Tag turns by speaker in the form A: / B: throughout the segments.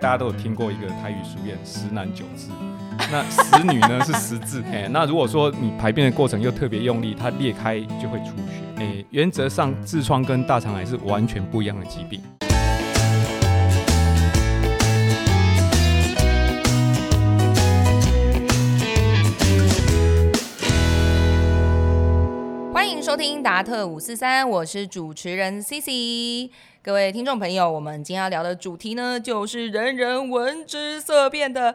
A: 大家都有听过一个台语俗谚“十男九痔”，那“十女”呢是十字。哎，那如果说你排便的过程又特别用力，它裂开就会出血。哎，原则上痔疮跟大肠癌是完全不一样的疾病。
B: 欢迎收听达特五四三，我是主持人 C C。各位听众朋友，我们今天要聊的主题呢，就是人人闻之色变的。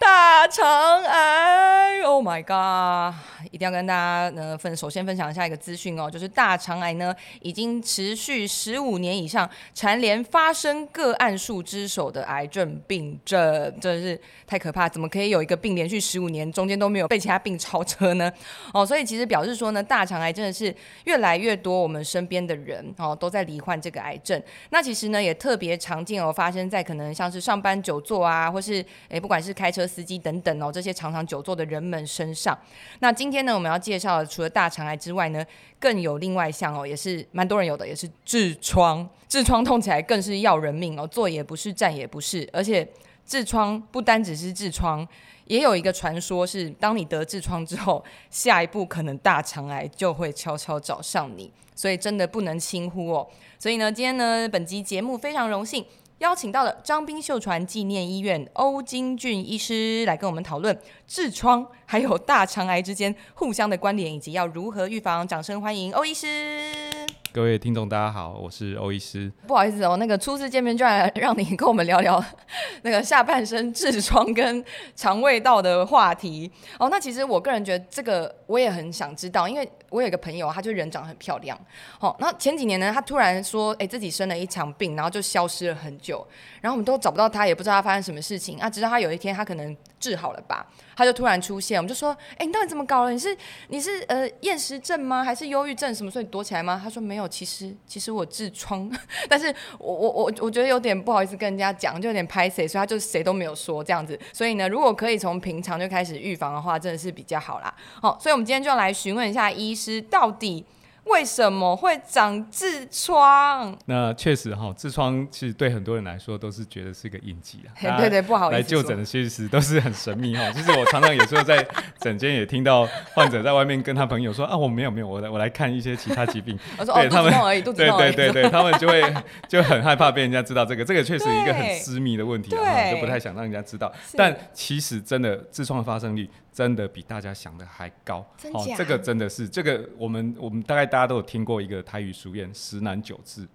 B: 大肠癌，Oh my god！一定要跟大家呢分，首先分享一下一个资讯哦，就是大肠癌呢已经持续十五年以上，蝉联发生个案数之首的癌症病症，真的是太可怕！怎么可以有一个病连续十五年，中间都没有被其他病超车呢？哦，所以其实表示说呢，大肠癌真的是越来越多，我们身边的人哦都在罹患这个癌症。那其实呢也特别常见哦，发生在可能像是上班久坐啊，或是诶不管是开车。司机等等哦，这些常常久坐的人们身上。那今天呢，我们要介绍的除了大肠癌之外呢，更有另外一项哦，也是蛮多人有的，也是痔疮。痔疮痛起来更是要人命哦，坐也不是，站也不是。而且痔疮不单只是痔疮，也有一个传说是，当你得痔疮之后，下一步可能大肠癌就会悄悄找上你。所以真的不能轻忽哦。所以呢，今天呢，本集节目非常荣幸。邀请到了张斌秀传纪念医院欧金俊医师来跟我们讨论痔疮还有大肠癌之间互相的关联，以及要如何预防。掌声欢迎欧医师。
A: 各位听众，大家好，我是欧医师。
B: 不好意思哦，那个初次见面就然让你跟我们聊聊 那个下半身痔疮跟肠胃道的话题哦。那其实我个人觉得这个我也很想知道，因为我有一个朋友，他就人长得很漂亮。好，那前几年呢，他突然说，哎，自己生了一场病，然后就消失了很久，然后我们都找不到他，也不知道他发生什么事情啊。直到他有一天，他可能治好了吧。他就突然出现，我们就说：“哎，你到底怎么搞了？你是你是呃厌食症吗？还是忧郁症什么？所以躲起来吗？”他说：“没有，其实其实我痔疮，但是我我我我觉得有点不好意思跟人家讲，就有点拍谁，所以他就谁都没有说这样子。所以呢，如果可以从平常就开始预防的话，真的是比较好啦。好，所以我们今天就要来询问一下医师，到底。为什么会长痔疮？
A: 那确实哈，痔疮其实对很多人来说都是觉得是个印记啊。
B: 对对，不好意思。
A: 来就诊的其实都是很神秘哈。其 实我常常有时候在诊间也听到患者在外面跟他朋友说啊，我没有没有，我来我来看一些其他疾病。
B: 我说哦，他们
A: 对对对对，他们就会就很害怕被人家知道这个，这个确实一个很私密的问题啊，就不太想让人家知道。但其实真的痔疮的发生率。真的比大家想的还高，
B: 哦，
A: 这个真的是这个，我们我们大概大家都有听过一个台语俗谚“十男九痔”，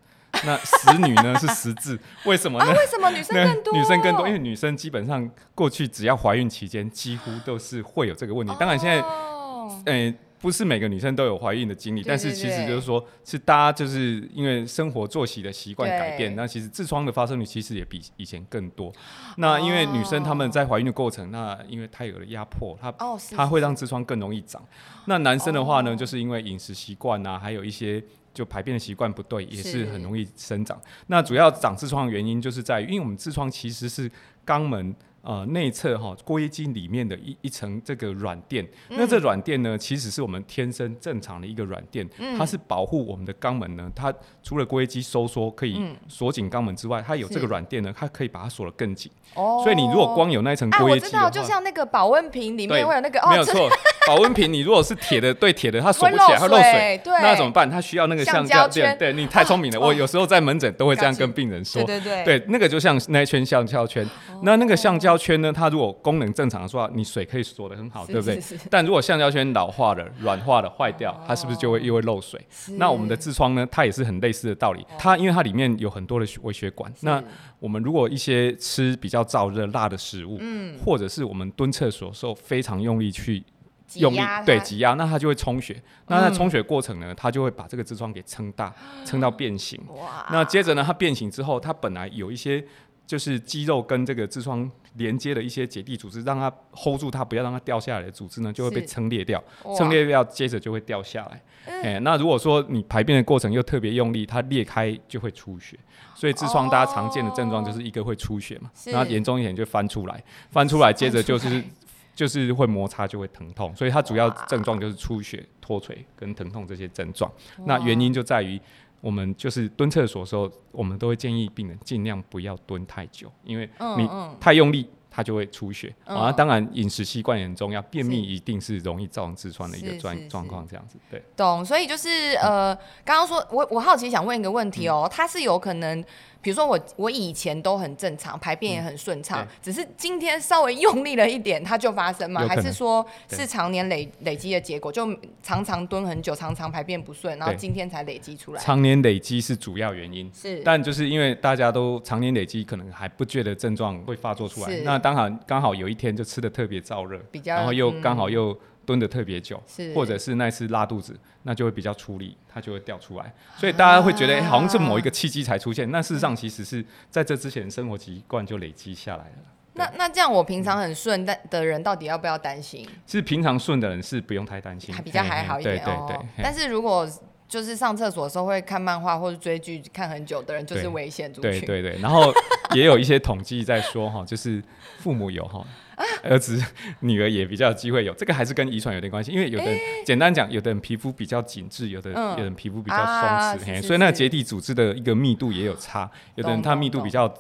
A: 那十女呢是十字，为什么呢？
B: 为什么女生更多？
A: 女生更多，因为女生基本上过去只要怀孕期间，几乎都是会有这个问题。当然现在，诶。不是每个女生都有怀孕的经历，但是其实就是说，是大家就是因为生活作息的习惯改变，那其实痔疮的发生率其实也比以前更多。那因为女生她们在怀孕的过程，那因为胎儿的压迫，它它会让痔疮更容易长。那男生的话呢，就是因为饮食习惯啊，还有一些就排便的习惯不对，也是很容易生长。那主要长痔疮的原因就是在于，因为我们痔疮其实是肛门。呃，内侧哈龟筋里面的一一层这个软垫，那这软垫呢，其实是我们天生正常的一个软垫，它是保护我们的肛门呢。它除了龟肌收缩可以锁紧肛门之外，它有这个软垫呢，它可以把它锁得更紧。哦，所以你如果光有那一层龟肌，
B: 就像那个保温瓶里面会有那个，
A: 没有错。保温瓶你如果是铁的，对铁的它锁不起来，它漏水，那怎么办？它需要那个橡胶圈。对你太聪明了，我 有时候在门诊都会这样跟病人说。
B: 对对
A: 对，对那个就像那一圈橡胶圈，那那个橡胶圈呢？它如果功能正常的话，你水可以锁得很好，对不对？但如果橡胶圈老化了、软化了、坏掉，它是不是就会又会漏水？那我们的痔疮呢？它也是很类似的道理。它因为它里面有很多的微血管。那我们如果一些吃比较燥热、辣的食物，嗯，或者是我们蹲厕所时候非常用力去
B: 用力
A: 对挤压，那它就会充血。那在充血过程呢，它就会把这个痔疮给撑大，撑到变形。哇！那接着呢，它变形之后，它本来有一些。就是肌肉跟这个痔疮连接的一些结缔组织，让它 hold 住它，不要让它掉下来的组织呢，就会被撑裂掉，撑裂掉，接着就会掉下来。哎，那如果说你排便的过程又特别用力，它裂开就会出血。所以痔疮大家常见的症状就是一个会出血嘛，那严重一点就翻出来，翻出来接着就是就是会摩擦就会疼痛，所以它主要症状就是出血、脱垂跟疼痛这些症状。那原因就在于。我们就是蹲厕所的时候，我们都会建议病人尽量不要蹲太久，因为你太用力。它就会出血啊！当然，饮食习惯也很重要。便秘一定是容易造成痔疮的一个状状况，这样子对。
B: 懂，所以就是呃，刚刚说我我好奇想问一个问题哦，它是有可能。比如说我我以前都很正常，排便也很顺畅，只是今天稍微用力了一点，它就发生吗？还是说是常年累累积的结果？就常常蹲很久，常常排便不顺，然后今天才累积出来。
A: 常年累积是主要原因，
B: 是，
A: 但就是因为大家都常年累积，可能还不觉得症状会发作出来。那当然刚好有一天就吃的特别燥热，比较然后又刚好又。蹲的特别久，或者是那次拉肚子，那就会比较出力，它就会掉出来。所以大家会觉得，好像是某一个契机才出现。那事实上，其实是在这之前生活习惯就累积下来了。
B: 那那这样，我平常很顺但的人，到底要不要担心？
A: 是平常顺的人是不用太担心，
B: 还比较还好一点哦。但是如果就是上厕所的时候会看漫画或者追剧看很久的人，就是危险族
A: 群。对对对，然后也有一些统计在说哈，就是父母有哈。儿子、女儿也比较有机会有，这个还是跟遗传有点关系。因为有的简单讲，有的人皮肤比较紧致，有的有人皮肤比较松弛，所以那结缔组织的一个密度也有差。有的人他密度比较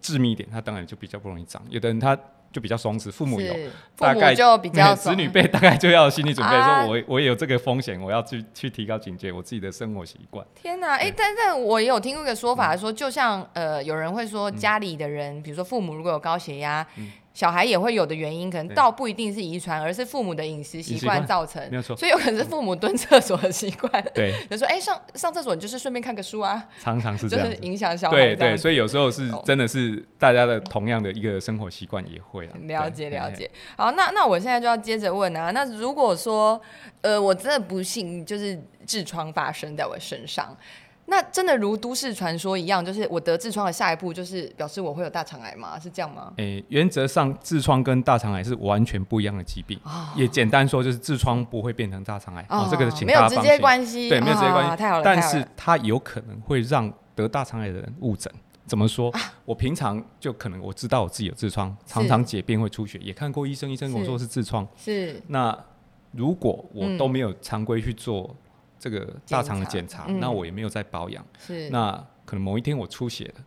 A: 致密一点，他当然就比较不容易长。有的人他就比较松弛，父母有，大概
B: 就比较
A: 子女辈大概就要心理准备，说我我也有这个风险，我要去去提高警戒，我自己的生活习惯。
B: 天哪，哎，但但我也有听过一个说法，说就像呃，有人会说家里的人，比如说父母如果有高血压。小孩也会有的原因，可能倒不一定是遗传，而是父母的饮食习惯造成。
A: 没有错，
B: 所以有可能是父母蹲厕所的习惯。
A: 对，
B: 就说哎，上上厕所你就是顺便看个书啊。
A: 常常是这样，
B: 就是影响小孩。
A: 对对，所以有时候是真的是大家的同样的一个生活习惯也会
B: 了解了解。好，那那我现在就要接着问啊，那如果说呃，我真的不幸就是痔疮发生在我身上。那真的如都市传说一样，就是我得痔疮的下一步就是表示我会有大肠癌吗？是这样吗？
A: 诶，原则上痔疮跟大肠癌是完全不一样的疾病。也简单说，就是痔疮不会变成大肠癌。哦，这个请大家放心。
B: 没有直接关系。
A: 对，没有直接关系。
B: 太好了，
A: 但是它有可能会让得大肠癌的人误诊。怎么说？我平常就可能我知道我自己有痔疮，常常解便会出血，也看过医生，医生跟我说是痔疮。
B: 是。
A: 那如果我都没有常规去做。这个大肠的检查，那我也没有在保养，
B: 是
A: 那可能某一天我出血了，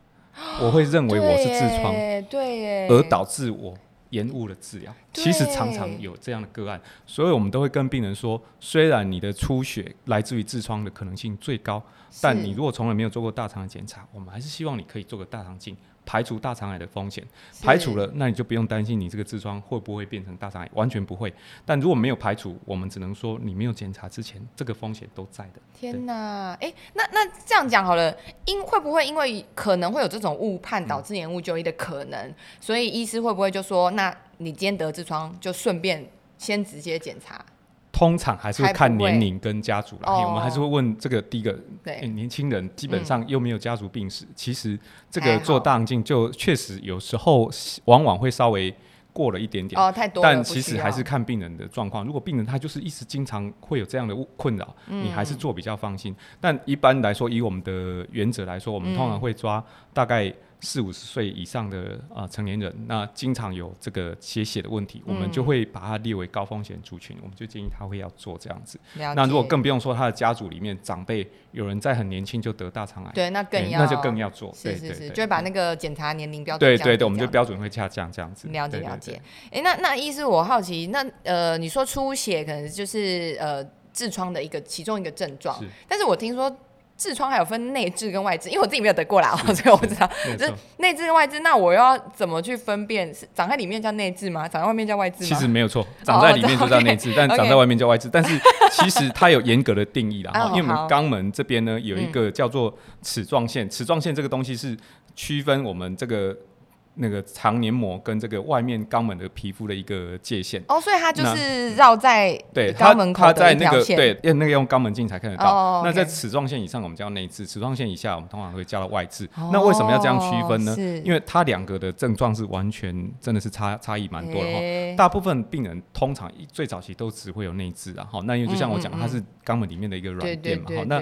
A: 我会认为我是痔疮，
B: 对，
A: 而导致我延误了治疗。其实常常有这样的个案，所以我们都会跟病人说，虽然你的出血来自于痔疮的可能性最高，但你如果从来没有做过大肠的检查，我们还是希望你可以做个大肠镜。排除大肠癌的风险，排除了，那你就不用担心你这个痔疮会不会变成大肠癌，完全不会。但如果没有排除，我们只能说你没有检查之前，这个风险都在的。
B: 天哪，哎，那那这样讲好了，因会不会因为可能会有这种误判导致延误就医的可能，所以医师会不会就说，那你今天得痔疮就顺便先直接检查？
A: 通常还是会看年龄跟家族啦，我们还是会问这个第一个，年轻人基本上又没有家族病史，其实这个做大肠镜就确实有时候往往会稍微过了一点点，
B: 哦，太多
A: 但其实还是看病人的状况。如果病人他就是一直经常会有这样的困扰，你还是做比较放心。但一般来说，以我们的原则来说，我们通常会抓大概。四五十岁以上的啊成年人，那经常有这个血血的问题，我们就会把它列为高风险族群，我们就建议他会要做这样子。那如果更不用说他的家族里面长辈有人在很年轻就得大肠癌，
B: 对，那更要
A: 那就更要做。
B: 是是是，就会把那个检查年龄标准
A: 对对对，我们就标准会下降这样子。
B: 了解了解。哎，那那意思我好奇，那呃你说出血可能就是呃痔疮的一个其中一个症状，但是我听说。痔疮还有分内痔跟外痔，因为我自己没有得过啦，所以我不知道。就是内痔跟外痔，那我要怎么去分辨？是长在里面叫内痔吗？长在外面叫外痔吗？
A: 其实没有错，长在里面就叫内痔，但长在外面叫外痔。但是其实它有严格的定义啦，因为我们肛门这边呢有一个叫做齿状线，齿状线这个东西是区分我们这个。那个肠黏膜跟这个外面肛门的皮肤的一个界限
B: 哦，所以它就是绕在
A: 对
B: 肛门口
A: 的一条线，对，用那个用肛门镜才看得到。那在齿状线以上，我们叫内痔；齿状线以下，我们通常会叫到外痔。那为什么要这样区分呢？因为它两个的症状是完全真的是差差异蛮多的哈。大部分病人通常最早期都只会有内痔啊，好，那因为就像我讲，它是肛门里面的一个软垫嘛，好，那。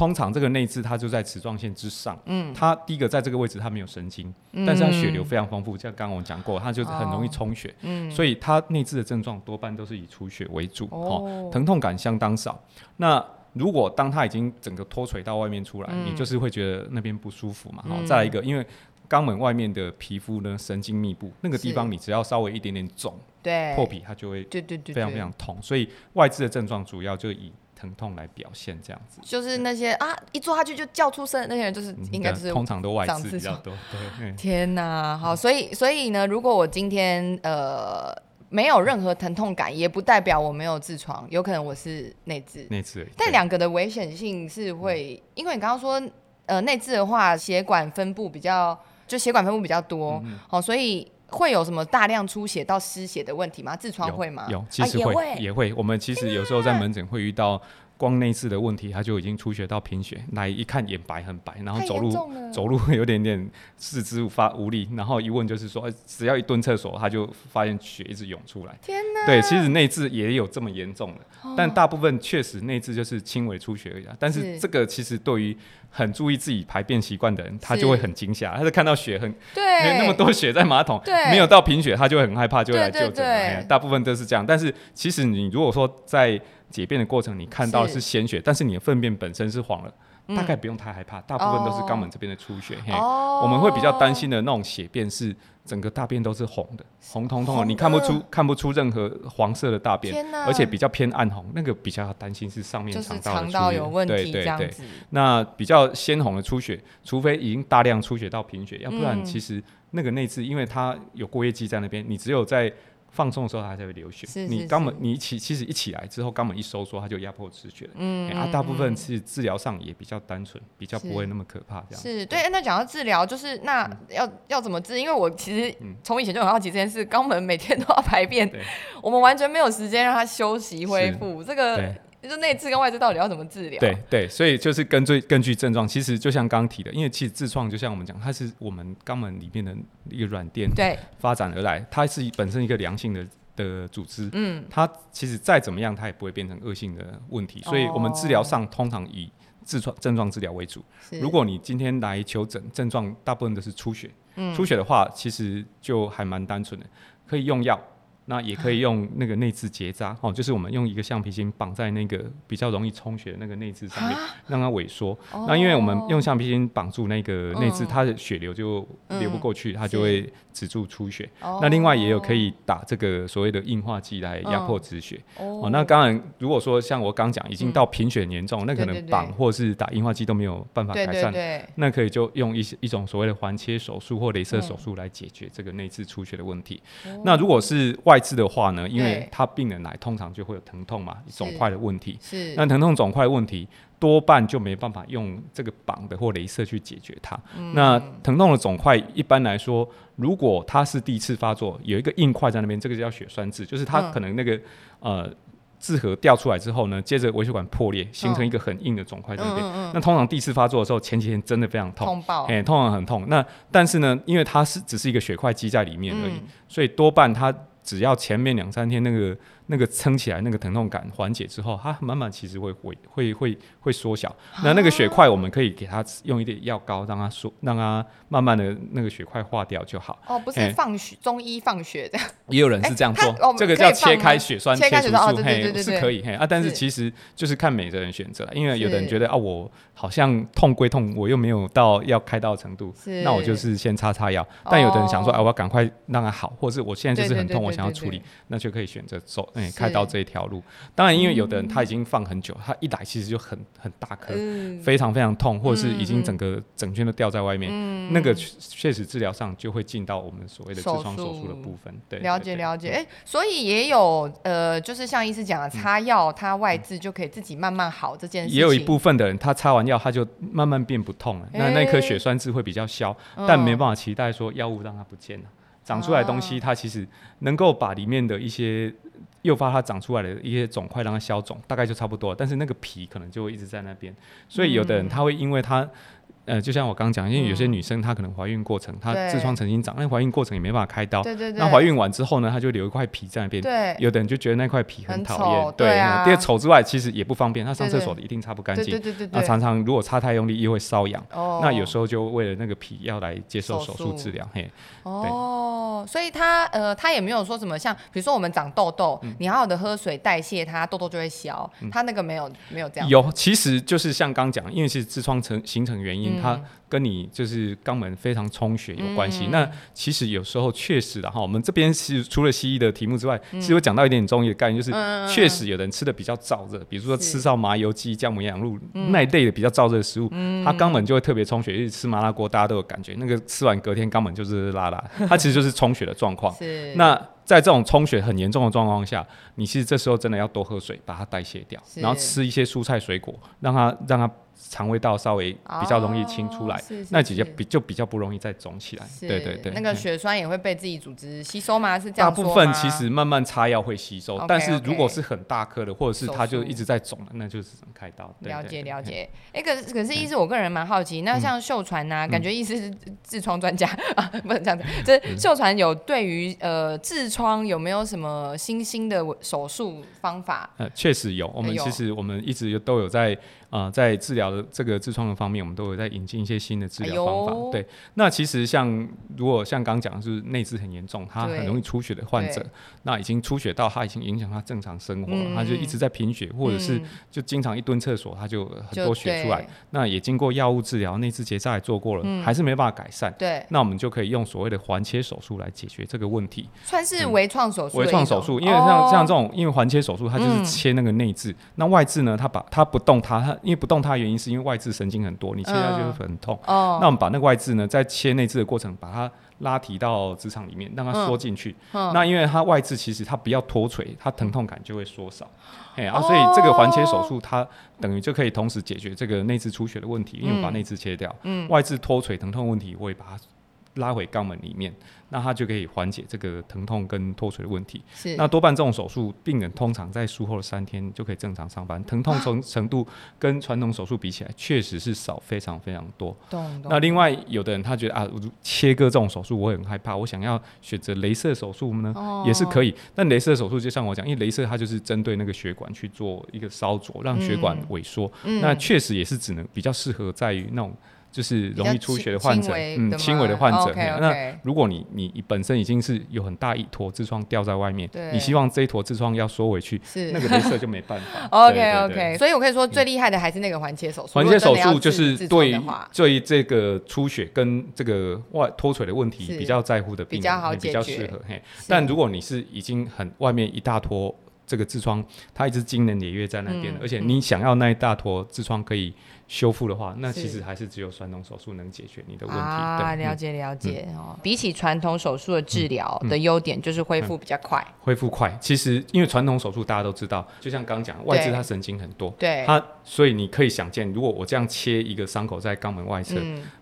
A: 通常这个内痔它就在齿状线之上，嗯，它第一个在这个位置它没有神经，但是它血流非常丰富，像刚刚我讲过，它就是很容易充血，嗯，所以它内痔的症状多半都是以出血为主，哦，疼痛感相当少。那如果当它已经整个脱垂到外面出来，
B: 嗯。
A: 你就是会觉得那边不舒服嘛。好、
B: 嗯。
A: 再来一个，因为肛门外面的皮肤呢神经密布，那个地方你只要稍微一点点肿
B: 对，
A: 破皮，它就会
B: 对对对，
A: 非常非常痛。所以外痔的症状主要就以疼痛来表现这样子。
B: 就是那些啊，一坐下去就叫出声的那些人，就是
A: 嗯
B: 应该就是
A: 通常都外
B: 长痔
A: 比较多，对。嗯
B: 天呐，好，所以所以呢，如果我今天呃没有任何疼痛感，也不代表我没有痔疮，有可能我是内痔。
A: 内痔
B: 但
A: 对
B: 两个的危险性是会，因为你刚刚说呃内痔的话，血管分布比较，就血管分布比较多，
A: 嗯
B: 好、所以会有什么大量出血到失血的问题吗？痔疮会吗？
A: 有，其
B: 啊
A: 实会
B: 也会。
A: 我们其实有时候在门诊会遇到光内痔的问题，他就已经出血到贫血，来一看眼白很白，然后走路走路会 有点点四肢无法无力，然后一问就是说，哎只要一蹲厕所，他就发现血一直涌出来。
B: 天哪！
A: 对，其实内痔也有这么严重的，但大部分确实内痔就是轻微出血而已啊。但
B: 是
A: 是。这个其实对于很注意自己排便习惯的人，他就会很惊吓，他是看到血很
B: 对。
A: 因为那么多血在马桶，
B: 对。
A: 没有到贫血，他就会很害怕，就会来就诊大部分都是这样，但是其实你如果说在解便的过程，你看到
B: 是。
A: 是鲜血，但是你的粪便本身是黄了，
B: 嗯。
A: 大概不用太害怕，大部分都是肛门这边的出血。嘿，
B: 哦。
A: 我们会比较担心的那种血便是整个大便都是红的，红彤彤的，你看不出看不出任何黄色的大便。而且比较偏暗红，那个比较担心是上面肠道的出血
B: 有问题这
A: 对对对，
B: 样子，
A: 那比较鲜红的出血，除非已经大量出血到贫血，要不然
B: 嗯。
A: 其实那个内痔，因为它有过夜肌在那边，你只有在放松的时候它才会流血。
B: 是是
A: 你肛门你一起其实一起来之后，肛门一收缩，它就压迫止血了。
B: 嗯
A: 哎啊，大部分
B: 嗯
A: 是治疗上也比较单纯，比较不会那么可怕这样。
B: 是对。那讲到治疗，就是那
A: 嗯
B: 要要怎么治？因为我其实从以前就很好奇这件事，肛门每天都要排便，我们完全没有时间让它休息恢复。这个
A: 对
B: 就内痔跟外痔到底要怎么治疗？
A: 对对，所以就是根据根据症状，其实就像刚刚提的，因为其实痔疮就像我们讲，它是我们肛门里面的一个软垫
B: 对，
A: 发展而来，它是本身一个良性的的组织，
B: 嗯，
A: 它其实再怎么样，它也不会变成恶性的问题。所以我们治疗上通常以痔疮症状治疗为主。如果你今天来求诊，症状大部分都是出血，
B: 嗯
A: 出血的话，其实就还蛮单纯的，可以用药。那也可以用那个内置结扎哦，就是我们用一个橡皮筋绑在那个比较容易充血的那个内痔上面，
B: 啊
A: 让它萎缩。那因为我们用橡皮筋绑住那个内痔，
B: 嗯
A: 它的血流就流不过去，它就会止住出血。
B: 哦
A: 那另外也有可以打这个所谓的硬化剂来压迫止血。
B: 哦
A: 哦，那当然，如果说像我刚讲，已经到贫血严重，那可能绑或是打硬化剂都没有办法改善，
B: 对对，
A: 那可以就用一些一种所谓的环切手术或镭射
B: 嗯
A: 手术来解决这个内痔出血的问题。那如果是外痔的话呢，因为
B: 哦对
A: 他病人来通常就会有疼痛嘛，肿块的问题。
B: 是
A: 那疼痛肿块的问题多半就没办法用这个绑的或镭射去解决它。
B: 嗯
A: 那疼痛的肿块一般来说，如果它是第一次发作，有一个硬块在那边，这个叫血栓痔，就是它
B: 嗯
A: 可能那个、呃痔核掉出来之后呢，接着微血管破裂，形成一个很硬的肿块在那边。
B: 嗯嗯
A: 那通常第一次发作的时候，前几天真的非常痛。
B: 痛爆，
A: 哎、通常很痛。那但是呢，因为它是只是一个血块积在里面而已，
B: 嗯
A: 所以多半它只要前面两三天那个那个撑起来，那个疼痛感缓解之后，它慢慢其实会会会会会缩小。那那个血块我们可以给它用一点药膏，让它缩，让它慢慢的那个血块化掉就好。
B: 哦，不是
A: 哎。
B: 放血，中医放血这样，
A: 也有人是这样做，
B: 哎 它哦
A: 这个叫切开血栓
B: 切开
A: 除术，嘿是可以嘿啊，但是
B: 是。
A: 其实就是看每个人选择，因为有的人
B: 是。
A: 觉得啊，我好像痛归痛，我又没有到要开刀的程度，那我就是先擦擦药。但有的人想说，
B: 哦
A: 啊，我要赶快让它好，或者是我现在就是很痛，我想要处理，那就可以选择走开刀这一条路。当然，因为有的人他已经放很久，他一来其实就很很大颗，
B: 嗯，
A: 非常非常痛，或者是已经
B: 嗯
A: 整个整圈都掉在外面，
B: 嗯。
A: 那个确确实治疗上就会进到我们所谓的痔疮手术的部分。对，
B: 了解了解，哎、所以也有呃，就是像医师讲的，擦药它外痔就可以自己慢慢好这件事情，
A: 也有一部分的人，他擦完药他就慢慢变不痛了，那那颗血栓痣会比较消，
B: 嗯。
A: 但没办法期待说药物让它不见了。长出来的东西，
B: 啊
A: 它其实能够把里面的一些诱发它长出来的一些肿块让它消肿，大概就差不多。但是那个皮可能就会一直在那边，所以有的人
B: 嗯
A: 他会因为他。呃，就像我刚刚讲，因为有些女生她可能怀孕过程，她痔疮曾经长，那怀孕过程也没办法开刀。
B: 对对对，
A: 那怀孕完之后呢，她就留一块皮在那边。
B: 对
A: 有的人就觉得那块皮
B: 很
A: 讨厌，
B: 对
A: 第二丑之外，其实也不方便，她上厕所的一定擦不干
B: 对
A: 净
B: 对。对对对，
A: 那常常如果擦太用力，又会瘙痒。
B: 哦，
A: 那有时候就为了那个皮要来接受手
B: 手术
A: 术治疗，嘿，
B: 哦，所以她呃，她也没有说什么像，比如说我们长痘痘，你好好的喝水代谢它，痘痘就会消。它那个没有没有这样。
A: 有，其实就是像刚讲，因为是痔疮成形成原因，它。跟你就是肛门非常充血有关系。那其实有时候确实的哈，我们这边是除了西医的题目之外，其实我讲到一点中医的概念，就是确实有人吃的比较燥热，比如说吃到麻油鸡、姜母羊肉那一类的比较燥热的食物，它肛门就会特别充血。因为吃麻辣锅，大家都有感觉，那个吃完隔天肛门就是拉拉，它其实就是充血的状况。那在这种充血很严重的状况下，你其实这时候真的要多喝水，把它代谢掉，然后吃一些蔬菜水果，让它让它。肠胃道稍微比较容易清出来，那姐姐比就比较不容易再肿起来。对对对，
B: 那个血栓也会被自己组织吸收吗？是这样
A: 大部分其实慢慢擦药会吸收，但是如果是很大颗的，或者是它就一直在肿那就是开刀。
B: 了解了解。哎，可可是医师，我个人蛮好奇，那像秀传呐，感觉医师是痔疮专家啊，不能这样子。就是秀传有对于呃痔疮有没有什么新兴的手术方法？
A: 呃，确实有。我们其实我们一直都有在。啊，在治疗的这个痔疮的方面，我们都有在引进一些新的治疗方法。对，那其实像如果像刚讲的是内痔很严重，他很容易出血的患者，那已经出血到他已经影响他正常生活了，他就一直在贫血，或者是就经常一蹲厕所他就很多血出来。那也经过药物治疗，内痔结扎也做过了，还是没办法改善。
B: 对，
A: 那我们就可以用所谓的环切手术来解决这个问题。
B: 算是微创手术。
A: 微创手术，因为像像这种，因为环切手术它就是切那个内痔，那外痔呢，它把它不动它，它因为不动它的原因。是因为外痔神经很多，你切下去会很痛。哦，那我们把那个外痔呢，在切内痔的过程，把它拉提到直肠里面，让它缩进去。那因为它外痔其实它不要脱垂，它疼痛感就会缩少。哎啊，所以这个环切手术它等于就可以同时解决这个内痔出血的问题，因为把内痔切掉，嗯，外痔脱垂疼痛问题，我会把它拉回肛门里面。那它就可以缓解这个疼痛跟脱垂的问题。
B: 是。
A: 那多半这种手术，病人通常在术后的三天就可以正常上班，疼痛程 程度跟传统手术比起来，确实是少非常非常多。那另外有的人他觉得啊，切割这种手术我很害怕，我想要选择镭射手术呢，也是可以。但镭射手术就像我讲，因为镭射它就是针对那个血管去做一个烧灼，让血管萎缩。嗯。那确实也是只能比较适合在于那种。就是容易出血的患者，嗯，轻微的患者。那如果你你本身已经是有很大一坨痔疮掉在外面，你希望这一坨痔疮要缩回去，
B: 是
A: 那个镭射就没办法。
B: OK OK，所以我可以说最厉害的还是那个环切手术。
A: 环切手术就是对对这个出血跟这个外脱垂的问题比较在乎的病人，比较适合。嘿，但如果你是已经很外面一大坨这个痔疮，它一直经年累月在那边，而且你想要那一大坨痔疮可以。修复的话，那其实还是只有传统手术能解决你的问题。啊，
B: 了解了解哦。比起传统手术的治疗的优点，就是恢复比较快。
A: 恢复快，其实因为传统手术大家都知道，就像刚讲，外痔它神经很多，
B: 对
A: 它，所以你可以想见，如果我这样切一个伤口在肛门外侧，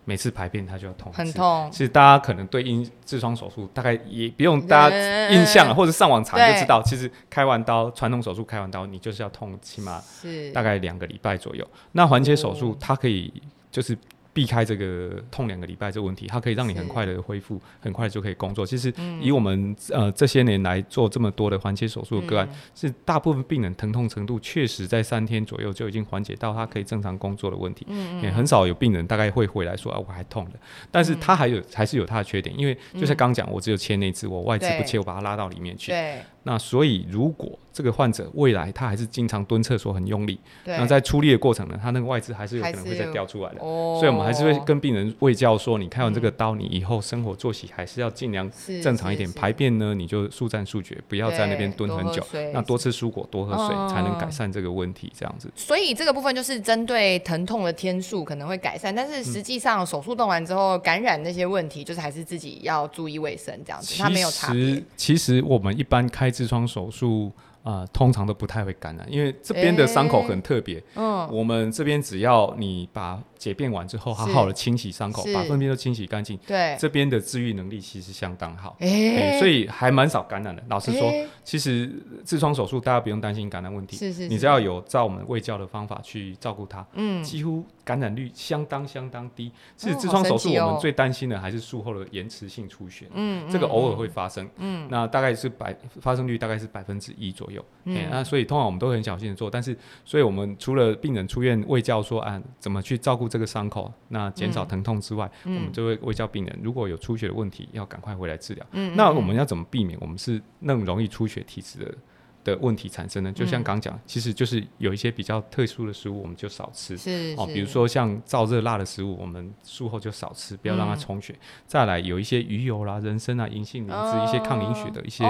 A: 每次排便它就要痛，
B: 很痛。
A: 其实大家可能对痔痔疮手术大概也不用大家印象了，或者上网查就知道，其实开完刀，传统手术开完刀，你就是要痛，起码是大概两个礼拜左右。那环切手术它可以。就是避开这个痛两个礼拜这个问题，它可以让你很快的恢复，很快就可以工作。其实以我们呃这些年来做这么多的环切手术的个案，是大部分病人疼痛程度确实在三天左右就已经缓解到他可以正常工作的问题。嗯也很少有病人大概会回来说啊我还痛的，但是他还有还是有他的缺点，因为就像刚讲，我只有切内痔，我外痔不切，我把它拉到里面去。
B: 对。
A: 那所以，如果这个患者未来他还是经常蹲厕所很用力，那在出力的过程呢，他那个外痔还是有可能会再掉出来的。所以，我们还是会跟病人喂教说，你开完这个刀，你以后生活作息还是要尽量正常一点，排便呢你就速战速决，不要在那边蹲很久。那多吃蔬果，多喝水，才能改善这个问题。这样子。
B: 所以这个部分就是针对疼痛的天数可能会改善，但是实际上手术动完之后感染那些问题，就是还是自己要注意卫生这样子。它没有差。
A: 其实我们一般开痔疮手术。啊，通常都不太会感染，因为这边的伤口很特别。嗯，我们这边只要你把。解便完之后，好好的清洗伤口，把粪便都清洗干净。
B: 对，
A: 这边的治愈能力其实相当好，哎所以还蛮少感染的。老实说，其实痔疮手术大家不用担心感染问题，
B: 是是，
A: 你只要有照我们卫教的方法去照顾它，嗯，几乎感染率相当相当低。是痔疮手术我们最担心的还是术后的延迟性出血，嗯，这个偶尔会发生，嗯，那大概是百发生率大概是百分之一左左右。嗯，那所以通常我们都很小心的做，但是所以我们除了病人出院未教说啊怎么去照顾这个伤口，那减少疼痛之外，我们就会卫教病人如果有出血的问题，要赶快回来治疗。嗯，那我们要怎么避免我们是那种容易出血体质的？的问题产生呢？就像刚讲，其实就是有一些比较特殊的食物，我们就少吃。
B: 是
A: 哦，比如说像燥热辣的食物，我们术后就少吃，不要让它充血。再来有一些鱼油啦、人参啊、银杏灵芝一些抗凝血的一些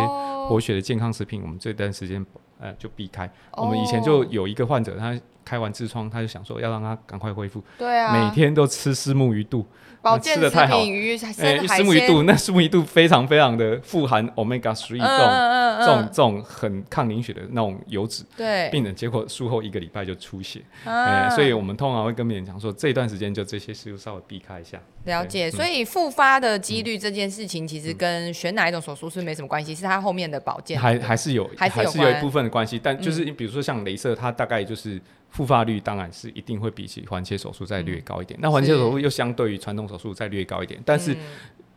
A: 活血的健康食品，我们这段时间呃就避开。我们以前就有一个患者，他开完痔疮，他就想说要让他赶快恢复，
B: 对啊，
A: 每天都吃虱目鱼肚。
B: 保健食品、鱼、
A: 生海鱼肚，那石目鱼肚非常非常的富含 omega three 这种这种这种很抗凝血的那种油脂。
B: 对，
A: 病人结果术后一个礼拜就出血，所以我们通常会跟病人讲说，这段时间就这些事就稍微避开一下。
B: 了解，所以复发的几率这件事情，其实跟选哪一种手术是没什么关系，是它后面的保健。
A: 还还是有
B: 还
A: 是有一部分的关系。但就是你比如说像镭射，它大概就是复发率当然是一定会比起环切手术再略高一点。那环切手术又相对于传统手术再略高一点，但是。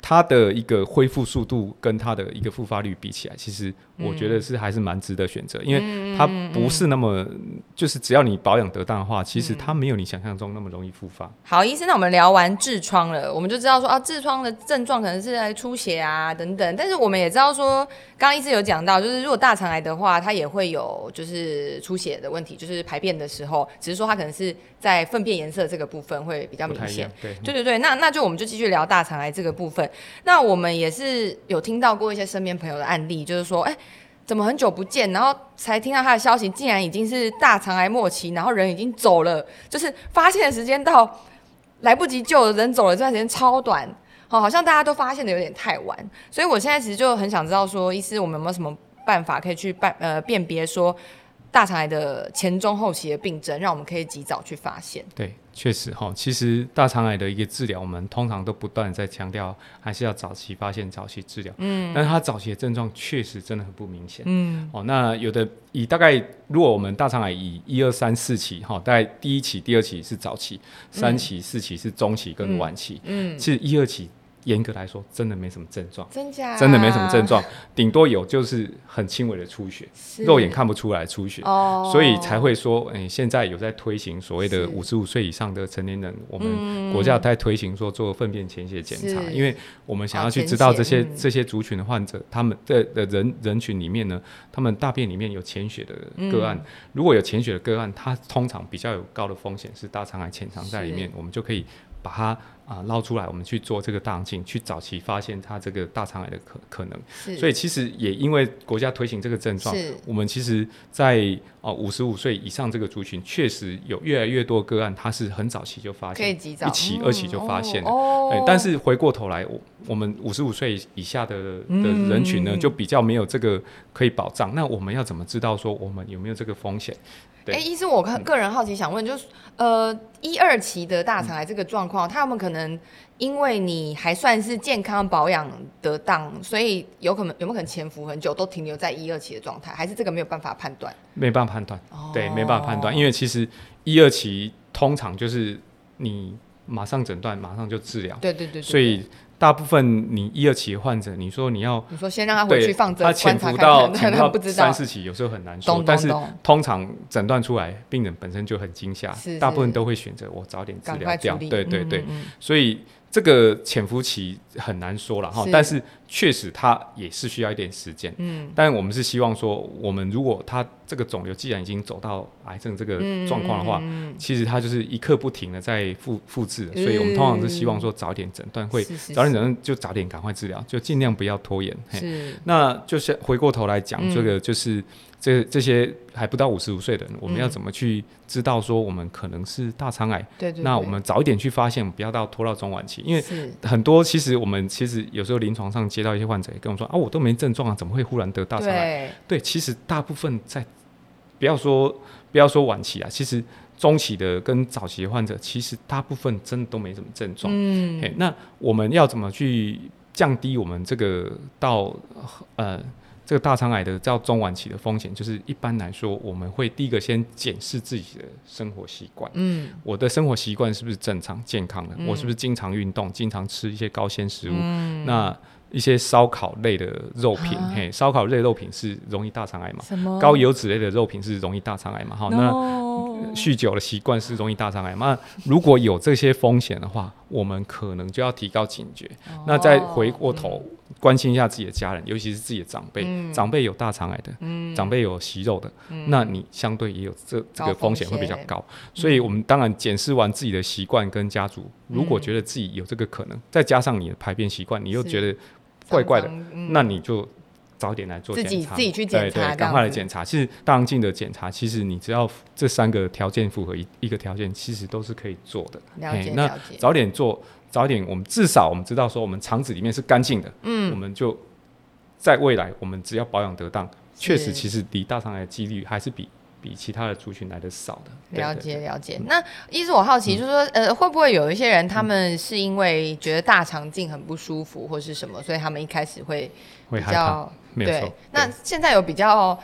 A: 它的一个恢复速度跟它的一个复发率比起来，其实我觉得是还是蛮值得选择，因为它不是那么就是只要你保养得当的话，其实它没有你想象中那么容易复发。
B: 好，医生，那我们聊完痔疮了，我们就知道说啊，痔疮的症状可能是在出血啊等等，但是我们也知道说，刚刚医生有讲到，就是如果大肠癌的话，它也会有就是出血的问题，就是排便的时候，只是说它可能是在粪便颜色这个部分会比较明显。
A: 对，
B: 对对对，那那就我们就继续聊大肠癌这个部分。那我们也是有听到过一些身边朋友的案例，就是说，哎，怎么很久不见，然后才听到他的消息，竟然已经是大肠癌末期，然后人已经走了，就是发现的时间到来不及救，人走了这段时间超短，好，好像大家都发现的有点太晚，所以我现在其实就很想知道说，医师我们有没有什么办法可以去办呃辨别说。大肠癌的前中后期的病症，让我们可以及早去发现。
A: 对，确实哈，其实大肠癌的一个治疗，我们通常都不断在强调，还是要早期发现、早期治疗。嗯，但是它早期的症状确实真的很不明显。嗯，哦，那有的以大概，如果我们大肠癌以一二三四期哈，大概第一期、第二期是早期，三期、四期是中期跟晚期。嗯，其实一二期。严格来说，真的没什么症状，
B: 真假？
A: 真的没什么症状，顶多有就是很轻微的出血，肉眼看不出来出血，所以才会说，哎，现在有在推行所谓的五十五岁以上的成年人，我们国家在推行说做粪便潜血检查，因为我们想要去知道这些这些族群的患者，他们的的人人群里面呢，他们大便里面有潜血的个案，如果有潜血的个案，它通常比较有高的风险是大肠癌潜藏在里面，我们就可以把它。啊，捞出来，我们去做这个大肠镜，去早期发现它这个大肠癌的可可能。所以其实也因为国家推行这个症状，我们其实，在啊五十五岁以上这个族群，确实有越来越多个案，它是很早期就发现，
B: 一
A: 期、二期就发现了。哦。但是回过头来，我我们五十五岁以下的的人群呢，就比较没有这个可以保障。那我们要怎么知道说我们有没有这个风险？
B: 哎，医生，我个个人好奇想问，就是呃，一二期的大肠癌这个状况，他们可能因为你还算是健康保养得当，所以有可能有没有可能潜伏很久，都停留在一二期的状态，还是这个没有办法判断？
A: 没办法判断，对，没办法判断，因为其实一二期通常就是你马上诊断，马上就治疗，
B: 对对对，
A: 所以。大部分你一二期患者，你说你要，
B: 你说先让他回去放着，
A: 他潜伏到 潜伏到三四期，有时候很难说。但是通常诊断出来，病人本身就很惊吓，大部分都会选择我早点治疗掉。对对对，所以。这个潜伏期很难说了哈，但是确实它也是需要一点时间。嗯，但我们是希望说，我们如果它这个肿瘤既然已经走到癌症这个状况的话，其实它就是一刻不停的在复复制，所以我们通常是希望说早点诊断，会早点诊断就早点赶快治疗，就尽量不要拖延。是，那就是回过头来讲，这个就是。这这些还不到五十五岁的人，我们要怎么去知道说我们可能是大肠癌？
B: 对对。
A: 那我们早一点去发现，不要到拖到中晚期。因为很多其实我们其实有时候临床上接到一些患者也跟我说啊，我都没症状啊，怎么会忽然得大肠癌？对，其实大部分在不要说不要说晚期啊，其实中期的跟早期的患者，其实大部分真的都没什么症状。嗯。那我们要怎么去降低我们这个到呃？这个大肠癌的叫中晚期的风险，就是一般来说，我们会第一个先检视自己的生活习惯。嗯，我的生活习惯是不是正常健康的？我是不是经常运动，经常吃一些高纤食物？嗯那一些烧烤类的肉品，嘿，烧烤类肉品是容易大肠癌嘛？
B: 什么
A: 高油脂类的肉品是容易大肠癌嘛？哈，那酗酒的习惯是容易大肠癌嘛？那如果有这些风险的话，我们可能就要提高警觉。那再回过头关心一下自己的家人，尤其是自己的长辈，
B: 嗯
A: 长辈有大肠癌的，长辈有息肉的，那你相对也有这这个风险会比较高。所以我们当然检视完自己的习惯跟家族，如果觉得自己有这个可能，再加上你的排便习惯，你又觉得怪怪的那你就早点来做
B: 自己
A: 检查，
B: 自己去检查
A: 对对，赶快来检查。其实大肠镜的检查，其实你只要这三个条件符合一一个条件，其实都是可以做的。
B: 了解了解，
A: 早点做，早点我们至少我们知道说我们肠子里面是干净的，嗯，我们就在未来我们只要保养得当，确实其实离大肠癌的几率还是比比其他的族群来的少的。
B: 了解了解。那一是我好奇，就是说，呃，会不会有一些人，他们是因为觉得大肠镜很不舒服，或是什么，所以他们一开始会比
A: 会害怕，
B: 较对
A: 没有错。。
B: 那现在有比较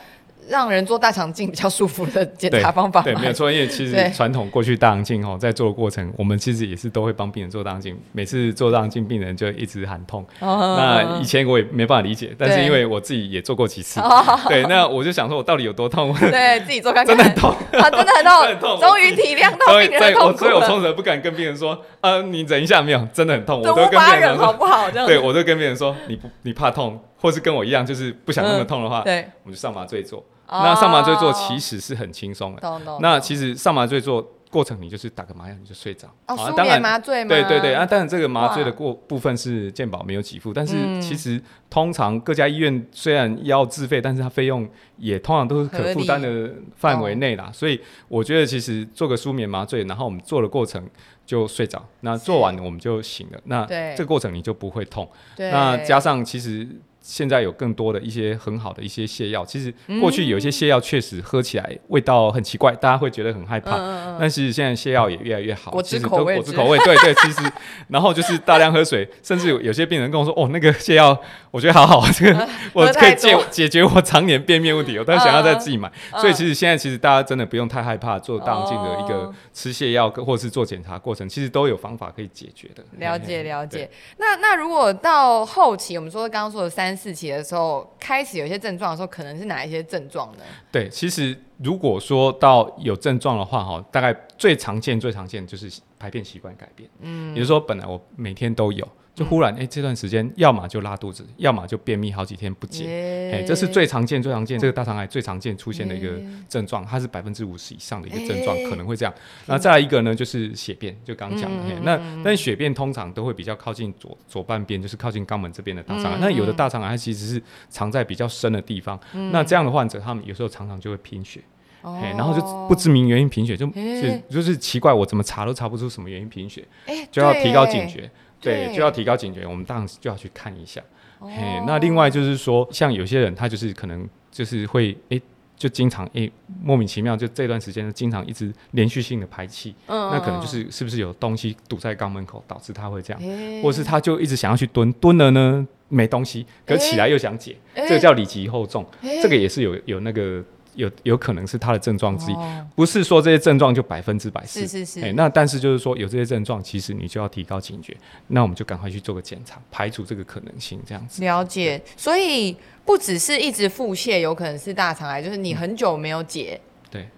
B: 让人做大肠镜比较舒服的检查方法吗？
A: 对，没有错，因为其
B: 对
A: 实传统过去大肠镜哦，在做的过程，我们其实也是都会帮病人做大肠镜。每次做大肠镜，病人就一直喊痛。
B: 哦
A: 那以前我也没办法理解，但是因为我自己也做过几次，对，那我就想说，我到底有多痛？
B: 对自己做看看，
A: 真的很痛。
B: 啊，真的很
A: 痛
B: 痛，终于体谅到病人痛
A: 所以我
B: 了。
A: 从此不敢跟病人说，呃，你忍一下，没有，真的很痛。我
B: 这
A: 都跟病人说，
B: 好不好？这样
A: 对我都跟病人说，你不你怕痛，或是跟我一样，就是不想那么痛的话，
B: 对，
A: 我们就上麻醉做。
B: 哦
A: 那上麻醉做其实是很轻松的。
B: 懂懂。
A: 那其实上麻醉做过程，你就是打个麻药你就睡着。
B: 哦，
A: 好
B: 舒眠
A: 当然
B: 麻醉吗？
A: 对对对啊，当然这个麻醉的过部分是健保没有给付，但是
B: 嗯
A: 其实通常各家医院虽然要自费，但是它费用也通常都是可负担的范围内啦。所以我觉得其实做个舒眠麻醉，然后我们做的过程就睡着，那做完我们就醒了，那这个过程你就不会痛。那加上其实。现在有更多的一些很好的一些泻药，其实过去有一些泻药确实喝起来味道很奇怪，大家会觉得很害怕。但是现在泻药也越来越好，
B: 果汁口味。
A: 果汁口味，对对，其实。然后就是大量喝水，甚至有有些病人跟我说，哦，那个泻药我觉得好好，这个 我可以解解决我常年便秘问题，我都想要再自己买。
B: 嗯
A: 所以其实现在其实大家真的不用太害怕做大肠镜的一个
B: 哦。
A: 吃泻药或是做检查过程，其实都有方法可以解决的。
B: 了解了解。那那如果到后期，我们说刚刚说的三四期的时候，开始有一些症状的时候，可能是哪一些症状呢？
A: 对，其实如果说到有症状的话，哈，大概最常见、最常见就是排便习惯改变。嗯，也就是说，本来我每天都有，就忽然哎、诶这段时间要么就拉肚子，要么就便秘好几天不解。哎、
B: 耶
A: 这是最常见、最常见这个大肠癌最常见出现的一个症状，它是百分之五十以上的一个症状，
B: 哎
A: 可能会这样。那再来一个呢，就是血便，就刚刚讲的。那但血便通常都会比较靠近左左半边，就是靠近肛门这边的大肠癌。
B: 嗯
A: 那有的大肠癌它其实是藏在比较深的地方，
B: 嗯
A: 那这样的患者他们有时候常常就会贫血。
B: 哦
A: 哎，然后就不知名原因贫血，就
B: 哎
A: 就就是奇怪，我怎么查都查不出什么原因贫血，
B: 哎，
A: 就要提高警。觉，
B: 对
A: 对，就要提高警觉，我们当然就要去看一下。
B: 哦。
A: 嘿，那另外就是说，像有些人他就是可能就是会哎、就经常哎、莫名其妙就这段时间经常一直连续性的排气，
B: 嗯
A: 那可能就是是不是有东西堵在肛门口导致他会这样，
B: 哎
A: 或是他就一直想要去蹲，蹲了呢？没东西，可起来又想解，
B: 哎
A: 这个叫里急后重，
B: 哎
A: 这个也是有有那个有有可能是他的症状之一。
B: 哦。
A: 不是说这些症状就百分之百
B: 是。是是
A: 哎，那但是就是说有这些症状，其实你就要提高警觉，那我们就赶快去做个检查，排除这个可能性，这样子。
B: 了解，所以不只是一直腹泻，有可能是大肠癌，就是你很久没有解，
A: 对，
B: 哎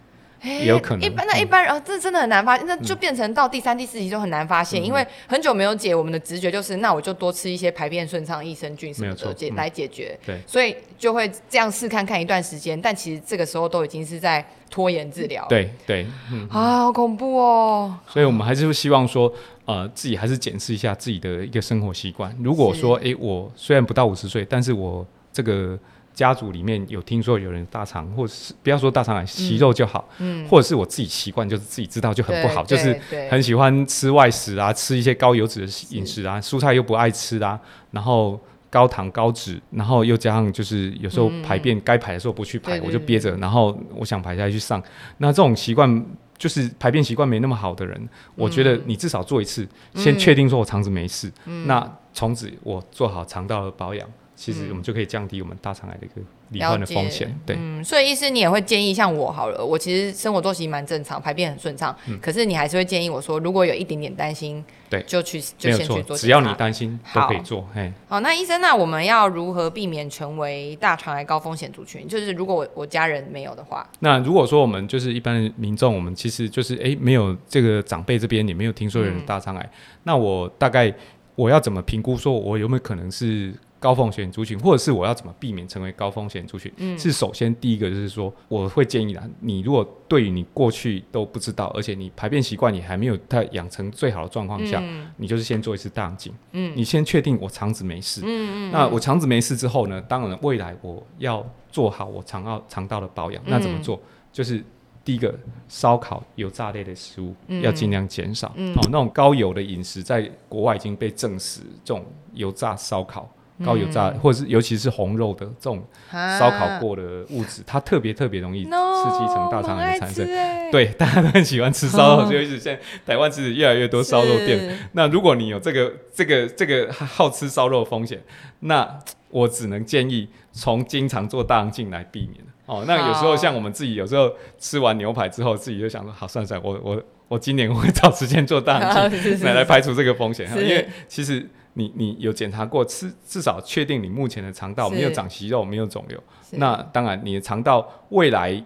A: 也有可能
B: 一般那
A: 嗯
B: 一般人、哦这真的很难发现，那就变成到第三、第四集就很难发
A: 嗯
B: 现，因为很久没有解，我们的直觉就是，那我就多吃一些排便顺畅益生菌什么的解来解决。
A: 对
B: 所以就会这样试看看一段时间，但其实这个时候都已经是在拖延治疗。，
A: 对对，嗯，
B: 啊，好恐怖哦。
A: 所以我们还是会希望说，呃，自己还是检视一下自己的一个生活习惯。如果说，诶，我虽然不到五十岁，但是我这个家族里面有听说有人大肠，或者是不要说大肠癌，息肉就好，
B: 嗯，
A: 或者是我自己习惯就是自己知道就很不好，就是很喜欢吃外食啊，吃一些高油脂的饮食啊，蔬菜又不爱吃啊，然后高糖高脂，然后又加上就是有时候排便该排的时候不去排，我就憋着，然后我想排下来去上，那这种习惯。就是排便习惯没那么好的人，我觉得你至少做一次，先确定说我肠子没事，那从此我做好肠道的保养，其实我们就可以降低我们大肠癌的一个罹患的风险。对，
B: 嗯，所以医师你也会建议像我好了，我其实生活作息蛮正常，排便很顺畅，可是你还是会建议我说，如果有一点点担心，
A: 对，
B: 就去就先去做，
A: 只要你担心都可以做。嘿，
B: 好，那医生，那我们要如何避免成为大肠癌高风险族群？就是如果我我家人没有的话，
A: 那如果说我们就是一般民众，我们其实就是哎没有这个长辈这边也没有听说有人大肠癌，那我大概我要怎么评估说我有没有可能是？高风险族群，或者是我要怎么避免成为高风险族群？嗯，是首先第一个就是说，我会建议啦，你如果对于你过去都不知道，而且你排便习惯你还没有太养成最好的状况下，你就是先做一次大肠镜。嗯，你先确定我肠子没事。嗯嗯。那我肠子没事之后呢？当然，未来我要做好我肠道肠道的保养。那怎么做？就是第一个，烧烤油炸类的食物要尽量减少。嗯。哦，那种高油的饮食，在国外已经被证实，这种油炸烧烤。高油炸，或者是尤其是红肉的这种烧烤过的物质，它特别特别容易刺激成大肠癌的产生。对，大家都很喜欢吃烧肉，就一直现在 台湾其实越来越多烧肉店。那如果你有这个这个这个好吃烧肉风险，那我只能建议从经常做大肠镜来避免哦。那有时候像我们自己有时候吃完牛排之后，自己就想说，好算算，我我我今年会找时间做大肠镜 来来排除这个风险，因为其实。你你有检查过，至至少确定你目前的肠道没有长息肉，没有肿瘤。那当然，你的肠道未来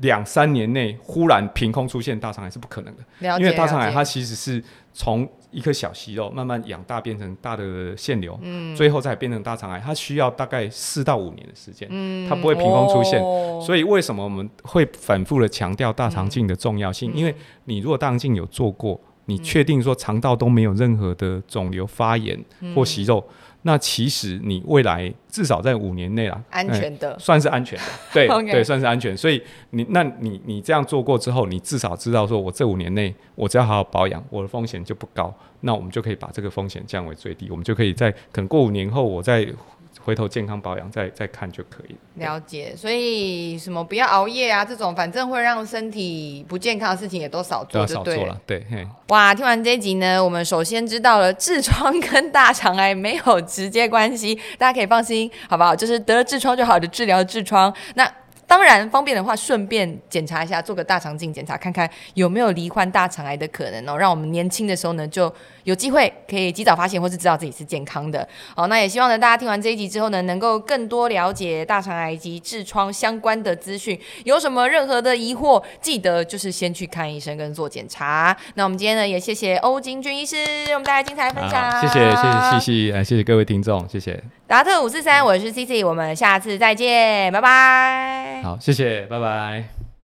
A: 两三年内忽然凭空出现大肠癌是不可能的，因为大肠癌它其实是从一颗小息肉慢慢养大变成大的腺瘤，最后再变成大肠癌，它需要大概四到五年的时间，它不会凭空出现。所以为什么我们会反复的强调大肠镜的重要性？因为你如果大肠镜有做过。你确定说肠道都没有任何的肿瘤发炎或息肉，那其实你未来至少在五年内啦，
B: 安全的，
A: 算是安全的，对 对，算是安全。所以你那你你这样做过之后，你至少知道说我这五年内我只要好好保养，我的风险就不高，那我们就可以把这个风险降为最低，我们就可以在可能过五年后我再。回头健康保养再再看就可以
B: 了解，所以什么不要熬夜啊，这种反正会让身体不健康的事情也都少做就对了。
A: 对，
B: 哇，听完这一集呢，我们首先知道了痔疮跟大肠癌没有直接关系，大家可以放心，好不好？就是得了痔疮就好的治疗痔疮。那当然方便的话，顺便检查一下，做个大肠镜检查，看看有没有罹患大肠癌的可能哦。让我们年轻的时候呢，就有机会可以及早发现，或是知道自己是健康的。好，那也希望呢，大家听完这一集之后呢，能够更多了解大肠癌及痔疮相关的资讯。有什么任何的疑惑，记得就是先去看医生跟做检查。那我们今天呢，也谢谢欧金军医师，我们带来精彩分享。
A: 谢谢谢谢西西，哎，谢谢各位听众，谢谢。
B: 达特五四三，我是 C C，我们下次再见，拜拜。
A: 好，谢谢，拜拜。